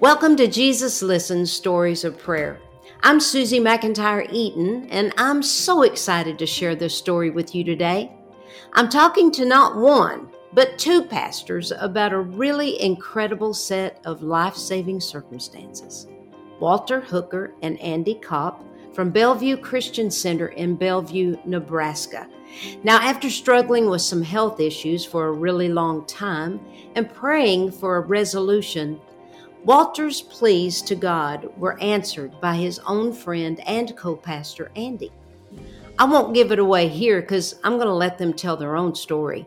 Welcome to Jesus Listens Stories of Prayer. I'm Susie McIntyre Eaton, and I'm so excited to share this story with you today. I'm talking to not one, but two pastors about a really incredible set of life saving circumstances Walter Hooker and Andy Kopp from Bellevue Christian Center in Bellevue, Nebraska. Now, after struggling with some health issues for a really long time and praying for a resolution, Walter's pleas to God were answered by his own friend and co pastor, Andy. I won't give it away here because I'm going to let them tell their own story.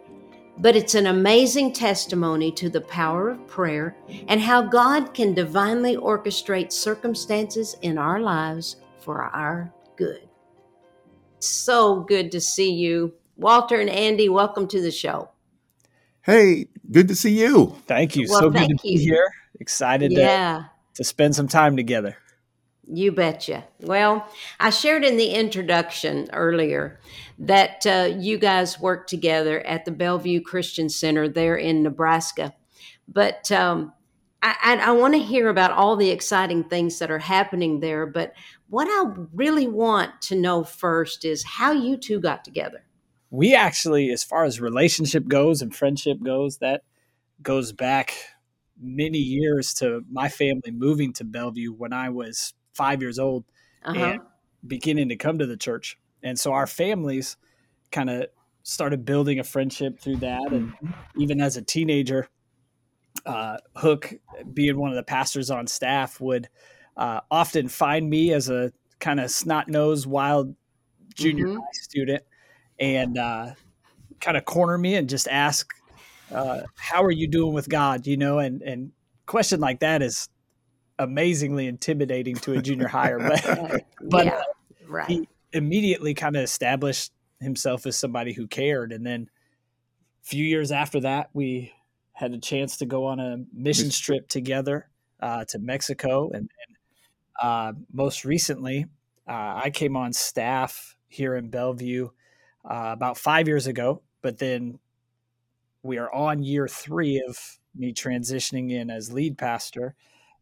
But it's an amazing testimony to the power of prayer and how God can divinely orchestrate circumstances in our lives for our good. So good to see you. Walter and Andy, welcome to the show. Hey, good to see you. Thank you. Well, so good to be here. Excited yeah. to, to spend some time together. You betcha. Well, I shared in the introduction earlier that uh, you guys work together at the Bellevue Christian Center there in Nebraska. But um, I, I, I want to hear about all the exciting things that are happening there. But what I really want to know first is how you two got together. We actually, as far as relationship goes and friendship goes, that goes back many years to my family moving to Bellevue when I was five years old uh-huh. and beginning to come to the church. And so our families kind of started building a friendship through that. And even as a teenager, uh, Hook, being one of the pastors on staff, would uh, often find me as a kind of snot nosed, wild junior mm-hmm. high student and uh, kind of corner me and just ask uh, how are you doing with God? You know, and and question like that is amazingly intimidating to a junior higher, but but yeah, right. he immediately kind of established himself as somebody who cared, and then a few years after that, we had a chance to go on a missions trip together uh, to Mexico, and, and uh, most recently, uh, I came on staff here in Bellevue uh, about five years ago, but then we are on year three of me transitioning in as lead pastor,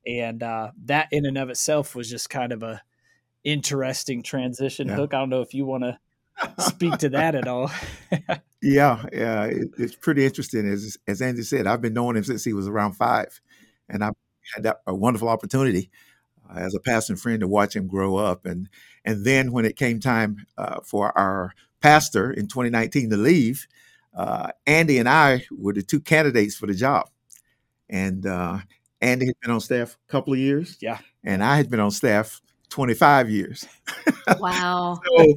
and uh, that in and of itself was just kind of a interesting transition. Yeah. Hook, I don't know if you want to speak to that at all. yeah, yeah, it, it's pretty interesting. As as Andy said, I've been knowing him since he was around five, and I've had that, a wonderful opportunity uh, as a pastor friend to watch him grow up. And and then when it came time uh, for our pastor in 2019 to leave, uh, Andy and I were the two candidates for the job. And uh, Andy had been on staff a couple of years. Yeah. And I had been on staff 25 years. Wow. so,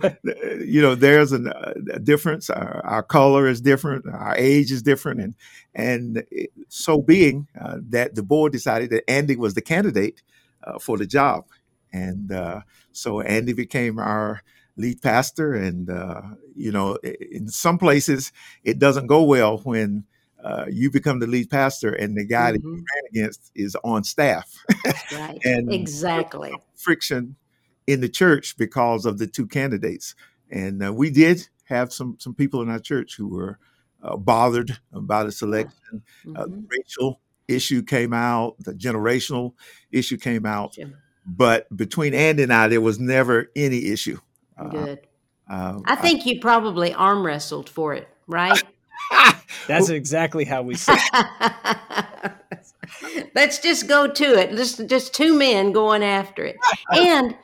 you know, there's a, a difference. Our, our, color is different. Our age is different. And, and so being uh, that the board decided that Andy was the candidate uh, for the job. And uh, so Andy became our lead pastor. And, uh, you know, in some places it doesn't go well when uh, you become the lead pastor and the guy mm-hmm. that you mm-hmm. ran against is on staff. right. and exactly. Friction in the church because of the two candidates. And uh, we did have some some people in our church who were uh, bothered about a selection. Uh, mm-hmm. racial issue came out, the generational issue came out. But between Andy and I, there was never any issue. Uh, Good. Uh, I think I, you probably arm wrestled for it, right? That's exactly how we say. Let's just go to it. Just just two men going after it, and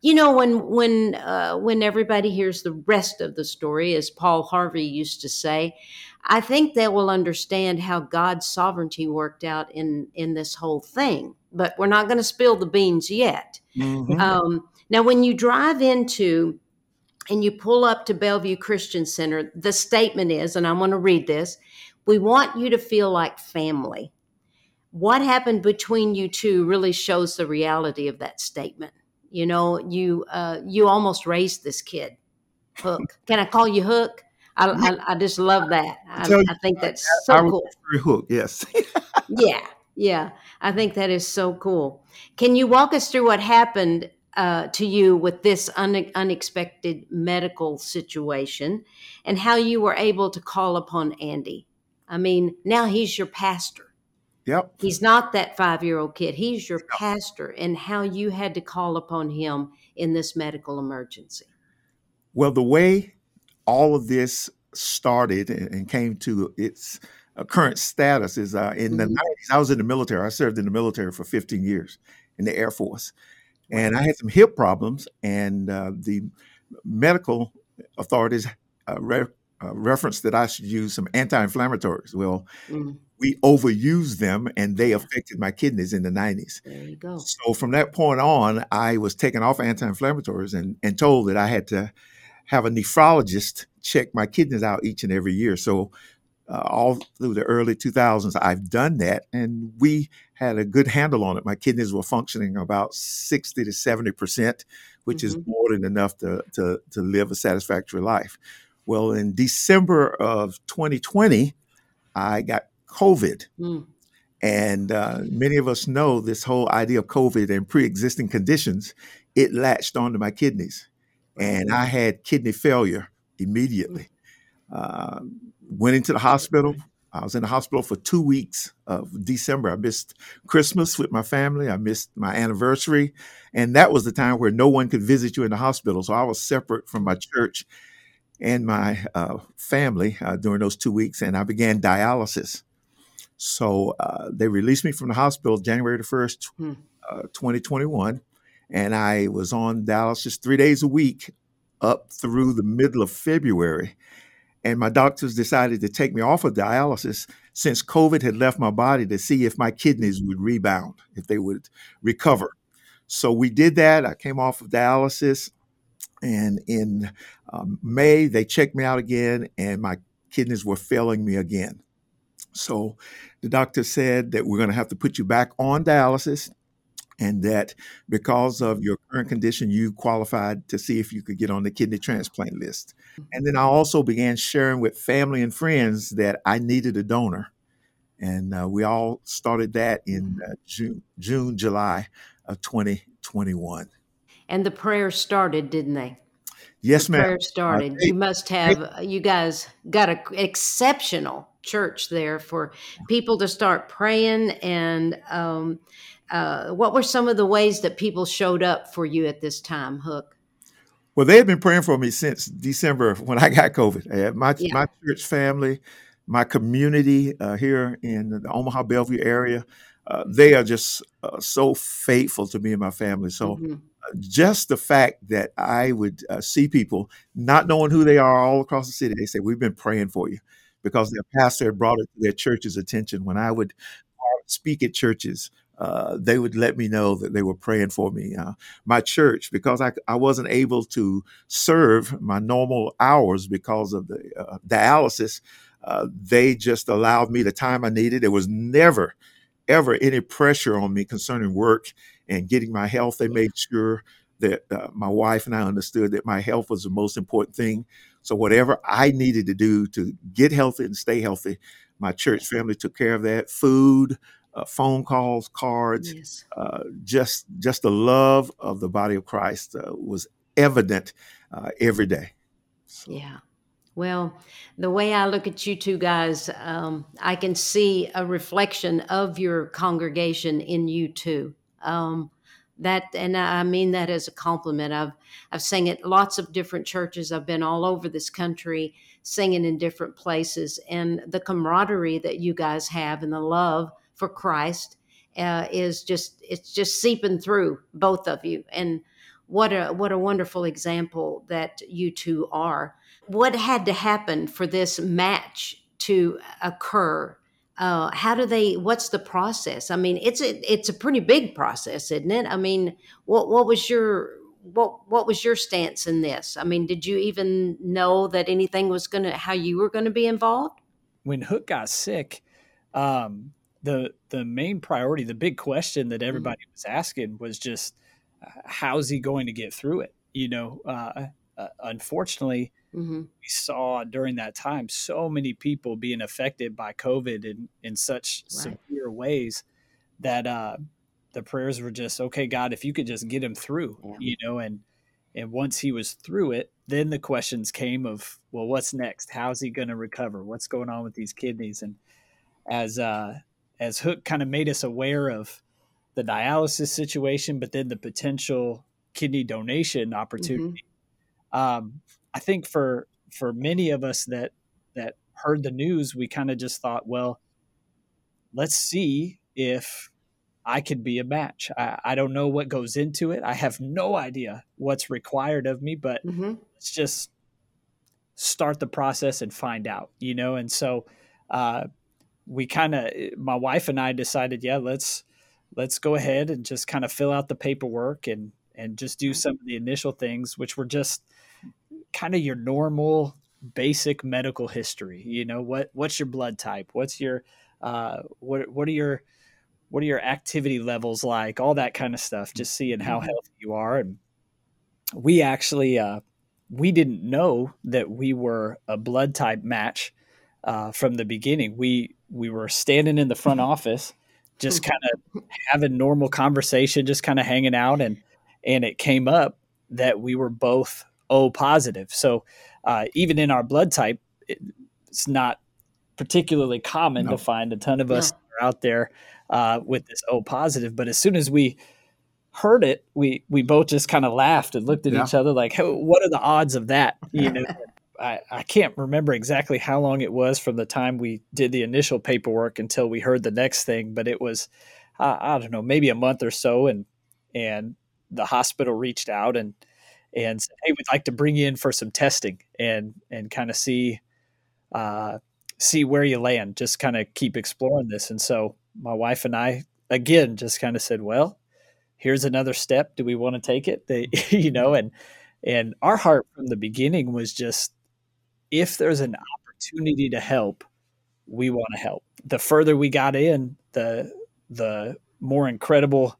you know when when uh, when everybody hears the rest of the story, as Paul Harvey used to say, I think they will understand how God's sovereignty worked out in in this whole thing. But we're not going to spill the beans yet. Mm-hmm. Um, now, when you drive into and you pull up to Bellevue Christian Center, the statement is, and I want to read this we want you to feel like family. What happened between you two really shows the reality of that statement. You know, you uh, you almost raised this kid, Hook. Can I call you Hook? I, I, I just love that. I, I think that's so cool. Hook, yes. yeah, yeah. I think that is so cool. Can you walk us through what happened uh, to you with this un- unexpected medical situation and how you were able to call upon Andy. I mean, now he's your pastor. Yep. He's not that five year old kid. He's your pastor, and how you had to call upon him in this medical emergency. Well, the way all of this started and came to its uh, current status is uh, in the Mhm. 90s. I was in the military. I served in the military for 15 years in the Air Force. And I had some hip problems, and uh, the medical authorities uh, re- uh, referenced that I should use some anti inflammatories. Well, Mm, we overused them, and they affected my kidneys in the 90s. there you go. So from that point on, I was taken off anti-inflammatories and, and told that I had to have a nephrologist check my kidneys out each and every year. So uh, all through the early 2000s, I've done that, and we had a good handle on it. My kidneys were functioning about 60 to 70 percent, which is Mhm. more than enough to, to to live a satisfactory life. Well, in December of 2020, I got COVID. Mm, And uh, many of us know this whole idea of COVID and pre-existing conditions. It latched onto my kidneys, and I had kidney failure immediately. Uh, went into the hospital. I was in the hospital for two weeks of December. I missed Christmas with my family. I missed my anniversary, and that was the time where no one could visit you in the hospital. So I was separate from my church and my uh, family uh, during those two weeks, and I began dialysis. So uh, they released me from the hospital January the 1st, Hmm. uh, 2021. And I was on dialysis three days a week up through the middle of February. And my doctors decided to take me off of dialysis since COVID had left my body to see if my kidneys would rebound, if they would recover. So we did that. I came off of dialysis. And in um, May, they checked me out again, and my kidneys were failing me again. So the doctor said that we're going to have to put you back on dialysis and that because of your current condition, you qualified to see if you could get on the kidney transplant list. And then I also began sharing with family and friends that I needed a donor. And uh, we all started that in uh, June, June, July of 2021. And the prayers started, didn't they? Yes, the ma'am. prayers started. you must have. You guys got an exceptional church there for people to start praying. And um, uh, what were some of the ways that people showed up for you at this time, Hook? Well, they had been praying for me since December when I got COVID. Uh, My Yeah. my church family, my community uh, here in the Omaha Bellevue area, uh, they are just uh, so faithful to me and my family. So Mhm. just the fact that I would uh, see people not knowing who they are all across the city, they say, "We've been praying for you," because their pastor had brought it to their church's attention. When I would uh, speak at churches, uh, they would let me know that they were praying for me. Uh, my church, because I, I wasn't able to serve my normal hours because of the uh, dialysis, uh, they just allowed me the time I needed. There was never, ever any pressure on me concerning work and getting my health. They made sure that uh, my wife and I understood that my health was the most important thing. So whatever I needed to do to get healthy and stay healthy, my church family took care of that. Food, uh, phone calls, cards, Yes. uh, just just the love of the body of Christ uh, was evident uh, every day. So, Yeah. Well, the way I look at you two guys, um, I can see a reflection of your congregation in you two. Um, that, and I mean that as a compliment. I've I've sang at lots of different churches. I've been all over this country singing in different places, and the camaraderie that you guys have and the love for Christ uh, is just it's just seeping through both of you. And what a what a wonderful example that you two are. What had to happen for this match to occur? Uh, how do they what's the process? I mean it's a it's a pretty big process isn't it? I mean what what was your what what was your stance in this? I mean did you even know that anything was gonna how you were gonna be involved? When Hook got sick, um, the the main priority, the big question that everybody was asking was just, uh, how's he going to get through it? You know, uh, uh, unfortunately, mm-hmm. we saw during that time so many people being affected by COVID in in such Right. severe ways that uh, the prayers were just, okay, God, if you could just get him through, Yeah. you know, and and once he was through it, then the questions came of, well, what's next? How's he going to recover? What's going on with these kidneys? And as uh, as Hook kind of made us aware of the dialysis situation, but then the potential kidney donation opportunity. Mm-hmm. Um, I think for for many of us that that heard the news, we kind of just thought, well, let's see if I could be a match. I, I, don't know what goes into it. I have no idea what's required of me, but mm-hmm. let's just start the process and find out, you know? And so, uh, we kind of, my wife and I decided, yeah, let's, let's go ahead and just kind of fill out the paperwork and, and just do some of the initial things, which were just kind of your normal basic medical history. You know, what, what's your blood type? What's your, uh, what, what are your, what are your activity levels like all that kind of stuff just seeing how mm-hmm. healthy you are and we actually uh, we didn't know that we were a blood type match uh, from the beginning we we were standing in the front office just kind of having normal conversation just kind of hanging out and and it came up that we were both o positive so uh, even in our blood type it's not particularly common no. to find a ton of us no. out there uh, with this O positive. But as soon as we heard it, we we both just kind of laughed and looked at yeah. each other like, hey, "What are the odds of that?" You know. I, I can't remember exactly how long it was from the time we did the initial paperwork until we heard the next thing, but it was, uh, I don't know, maybe a month or so, and and the hospital reached out and and said, "Hey, we'd like to bring you in for some testing and and kind of see uh, see where you land. Just kind of keep exploring this." And so my wife and I again just kind of said, well, here's another step. Do we want to take it? They, you know, and and our heart from the beginning was just if there's an opportunity to help, we want to help. The further we got in, the the more incredible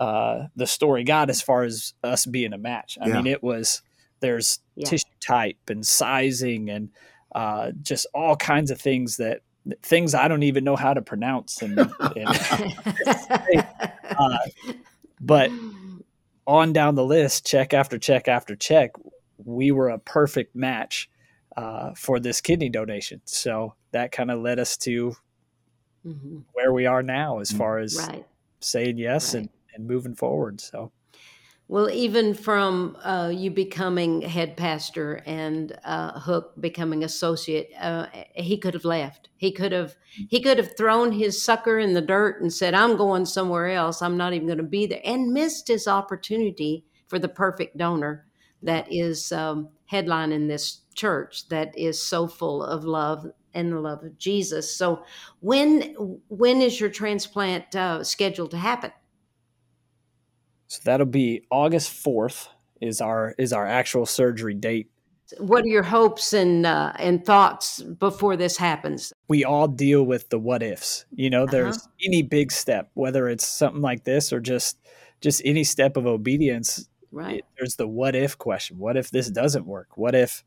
uh, the story got as far as us being a match. I yeah. mean, it was there's yeah. tissue type and sizing and uh, just all kinds of things that things I don't even know how to pronounce. And, and uh, but on down the list, check after check after check, we were a perfect match uh, for this kidney donation. So that kind of led us to mm-hmm. where we are now as far as right. saying yes right. and, and moving forward. So. Well, even from uh, you becoming head pastor and uh, Hook becoming associate, uh, he could have left. He could have he could have thrown his sucker in the dirt and said, "I'm going somewhere else. I'm not even going to be there," and missed his opportunity for the perfect donor that is um, headlining this church that is so full of love and the love of Jesus. So, when when is your transplant uh, scheduled to happen? So that'll be August 4th is our is our actual surgery date. What are your hopes and uh, and thoughts before this happens? We all deal with the what ifs. You know, there's uh-huh. any big step, whether it's something like this or just just any step of obedience. Right. It, there's the what if question. What if this doesn't work? What if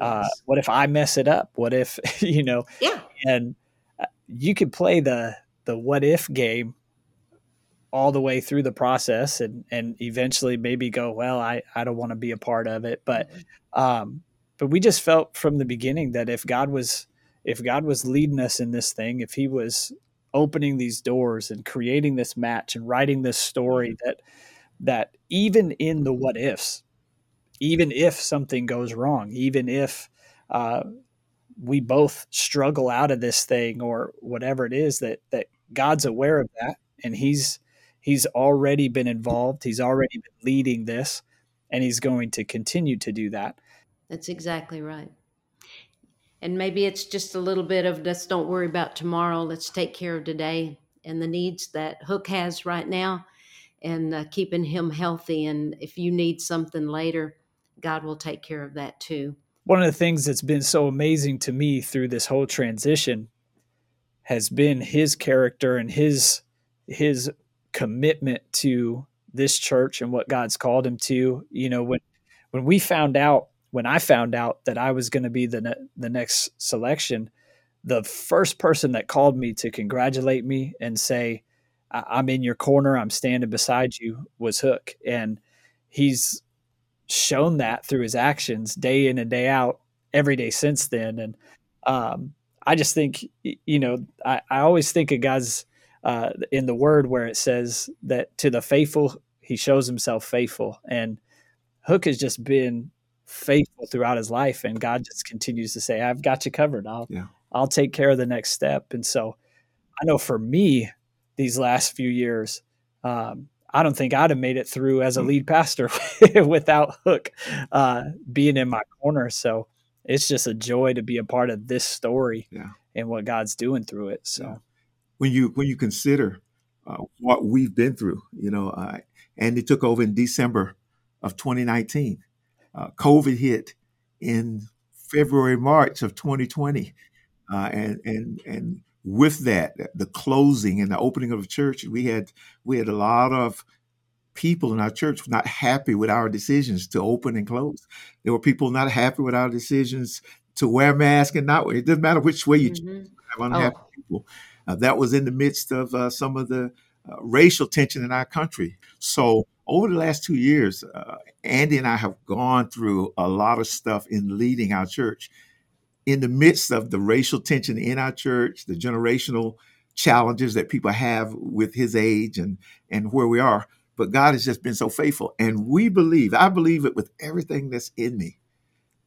uh, yes. what if I mess it up? What if you know? Yeah. And uh, you could play the the what if game all the way through the process and and eventually maybe go well i i don't want to be a part of it but mm-hmm. um but we just felt from the beginning that if god was if god was leading us in this thing if he was opening these doors and creating this match and writing this story mm-hmm. that that even in the what ifs even if something goes wrong even if uh, we both struggle out of this thing or whatever it is that that god's aware of that and he's he's already been involved. He's already been leading this, and he's going to continue to do that. That's exactly right. And maybe it's just a little bit of let's don't worry about tomorrow. Let's take care of today and the needs that Hook has right now and uh, keeping him healthy. And if you need something later, God will take care of that too. One of the things that's been so amazing to me through this whole transition has been his character and his his commitment to this church and what God's called him to. You know, when when we found out, when I found out that I was going to be the ne- the next selection, the first person that called me to congratulate me and say, "I'm in your corner. I'm standing beside you," was Hook, and he's shown that through his actions day in and day out every day since then. And um, I just think, you know, I, I always think of God's uh, in the word where it says that to the faithful, he shows himself faithful. And Hook has just been faithful throughout his life. And God just continues to say, I've got you covered. I'll, yeah. I'll take care of the next step. And so I know for me, these last few years, um, I don't think I'd have made it through as a mm. lead pastor without Hook uh, being in my corner. So it's just a joy to be a part of this story yeah. and what God's doing through it. So yeah. when you when you consider uh, what we've been through, you know, uh, Andy took over in December of 2019. Uh, COVID hit in February March of 2020, uh, and and and with that, the closing and the opening of the church, we had we had a lot of people in our church not happy with our decisions to open and close. There were people not happy with our decisions to wear masks and not. It doesn't matter which way you mm-hmm. have unhappy oh. people. Uh, that was in the midst of uh, some of the uh, racial tension in our country. So over the last two years, uh, Andy and I have gone through a lot of stuff in leading our church in the midst of the racial tension in our church, the generational challenges that people have with his age and and where we are. But God has just been so faithful. And we believe, I believe it with everything that's in me,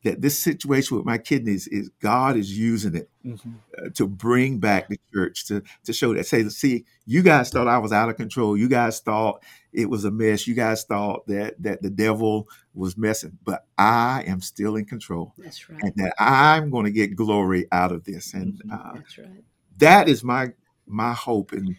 that this situation with my kidneys is God is using it mm-hmm. uh, to bring back the church, to, to show that, say, see, you guys thought I was out of control. You guys thought it was a mess. You guys thought that that the devil was messing, but I am still in control. That's right. And that I'm going to get glory out of this. And mm-hmm. uh, That's right. that is my my hope and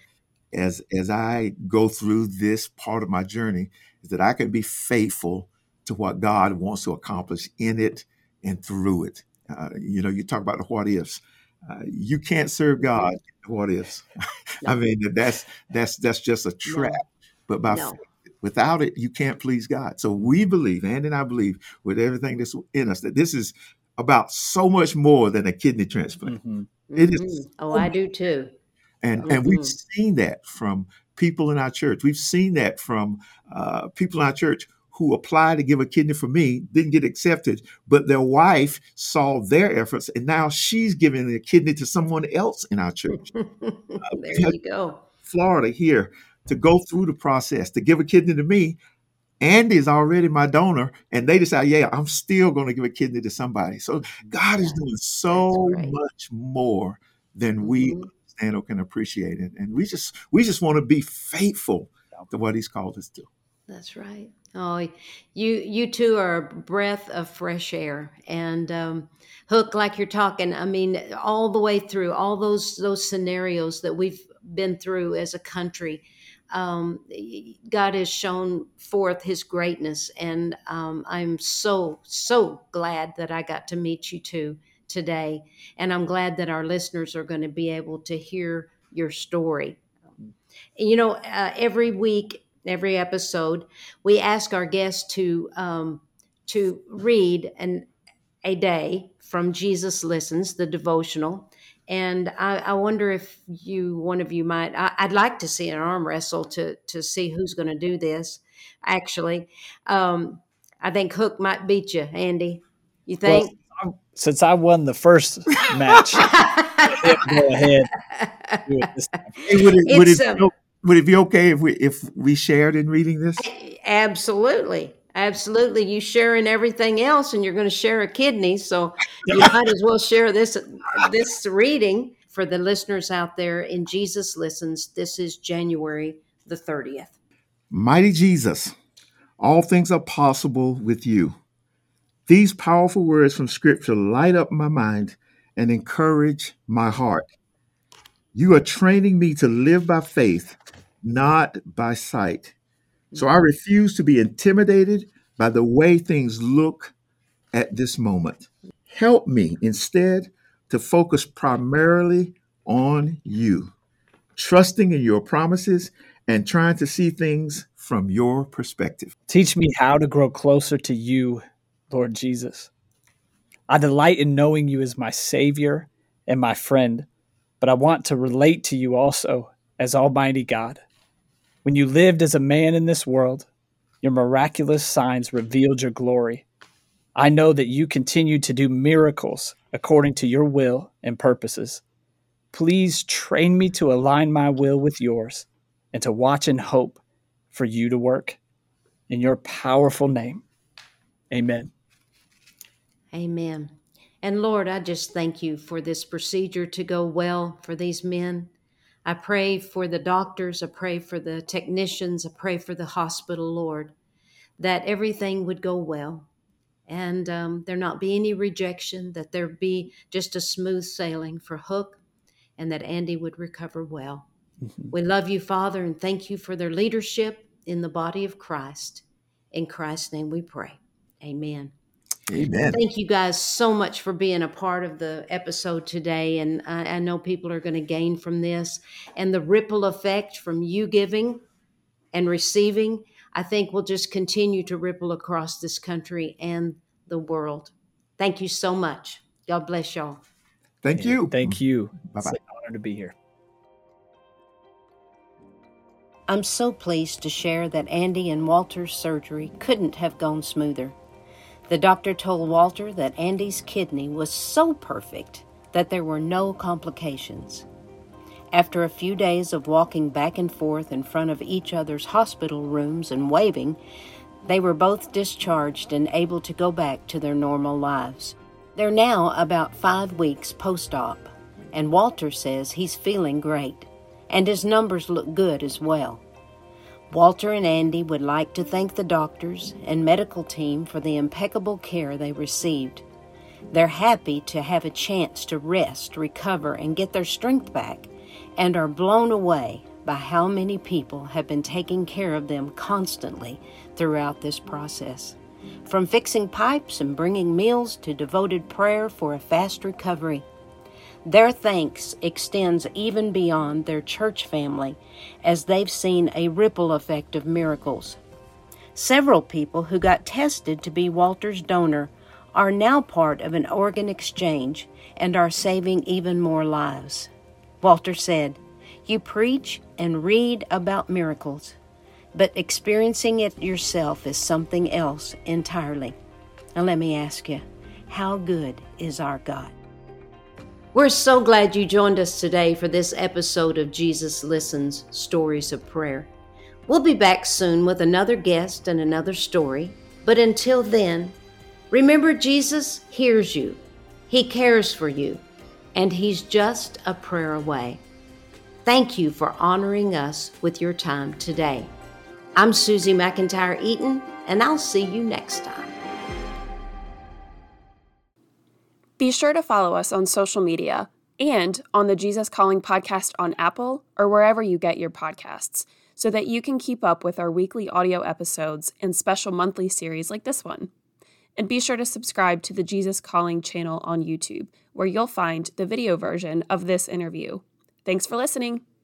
as as I go through this part of my journey is that I can be faithful to what God wants to accomplish in it and through it. Uh, you know, you talk about the what ifs. Uh, you can't serve God. What ifs? No. I mean, that's that's that's just a trap. No. But by no. faith, without it, you can't please God. So we believe, and and I believe with everything that's in us, that this is about so much more than a kidney transplant. Mm-hmm. It mm-hmm. is. Oh, I do too. And mm-hmm. and we've mm-hmm. seen that from people in our church. We've seen that from uh, people in our church who applied to give a kidney for me, didn't get accepted, but their wife saw their efforts, and now she's giving a kidney to someone else in our church. uh, there you go. Florida here to go through the process to give a kidney to me. Andy is already my donor, and they decide, yeah, I'm still going to give a kidney to somebody. So God is doing so much more than we mm-hmm understand or can appreciate it. And we just we just want to be faithful to what He's called us to. That's right. Oh, you you two are a breath of fresh air, and um, Hook, like you're talking. I mean, all the way through all those those scenarios that we've been through as a country. Um, God has shown forth His greatness, and um, I'm so so glad that I got to meet you two today. And I'm glad that our listeners are going to be able to hear your story. You know, uh, every week, every episode, we ask our guests to um, to read an a day from Jesus Listens, the devotional. And I, I wonder if you, one of you, might. I, would like to see an arm wrestle to to see who's going to do this. Actually, um, I think Hook might beat you, Andy. You think? Well, since I won the first match, go ahead. Hey, would, it, would, it, um, would it be okay if we if we shared in reading this? Absolutely. Absolutely. You sharing everything else and you're going to share a kidney. So you might as well share this this reading for the listeners out there in Jesus Listens. This is January the 30th. Mighty Jesus, all things are possible with you. These powerful words from Scripture light up my mind and encourage my heart. You are training me to live by faith, not by sight. So I mm-hmm. refuse to be intimidated by the way things look at this moment. Help me instead to focus primarily on you, trusting in your promises and trying to see things from your perspective. Teach me how to grow closer to you Lord Jesus. I delight in knowing you as my Savior and my friend, but I want to relate to you also as Almighty God. When you lived as a man in this world, your miraculous signs revealed your glory. I know that you continue to do miracles according to your will and purposes. Please train me to align my will with yours and to watch and hope for you to work. In your powerful name, amen. Amen. And Lord, I just thank you for this procedure to go well for these men. I pray for the doctors, I pray for the technicians, I pray for the hospital, Lord, that everything would go well and um, there not be any rejection, that there be just a smooth sailing for Hook, and that Andy would recover well. Mm-hmm. We love you, Father, and thank you for their leadership in the body of Christ. In Christ's name we pray. Amen. Amen. Thank you guys so much for being a part of the episode today. And I, I know people are going to gain from this. And the ripple effect from you giving and receiving, I think will just continue to ripple across this country and the world. Thank you so much. God bless y'all. Thank you. Thank you. Bye bye. It's an honor to be here. I'm so pleased to share that Andy and Walter's surgery couldn't have gone smoother. The doctor told Walter that Andy's kidney was so perfect that there were no complications. After a few days of walking back and forth in front of each other's hospital rooms and waving, they were both discharged and able to go back to their normal lives. They're now about five weeks post op, and Walter says he's feeling great, and his numbers look good as well. Walter and Andy would like to thank the doctors and medical team for the impeccable care they received. They're happy to have a chance to rest, recover, and get their strength back, and are blown away by how many people have been taking care of them constantly throughout this process. From fixing pipes and bringing meals to devoted prayer for a fast recovery. Their thanks extends even beyond their church family as they've seen a ripple effect of miracles. Several people who got tested to be Walter's donor are now part of an organ exchange and are saving even more lives. Walter said, You preach and read about miracles, but experiencing it yourself is something else entirely. Now, let me ask you, how good is our God? We're so glad you joined us today for this episode of Jesus Listens Stories of Prayer. We'll be back soon with another guest and another story, but until then, remember Jesus hears you, He cares for you, and He's just a prayer away. Thank you for honoring us with your time today. I'm Susie McIntyre Eaton, and I'll see you next time. Be sure to follow us on social media and on the Jesus Calling podcast on Apple or wherever you get your podcasts so that you can keep up with our weekly audio episodes and special monthly series like this one. And be sure to subscribe to the Jesus Calling channel on YouTube, where you'll find the video version of this interview. Thanks for listening.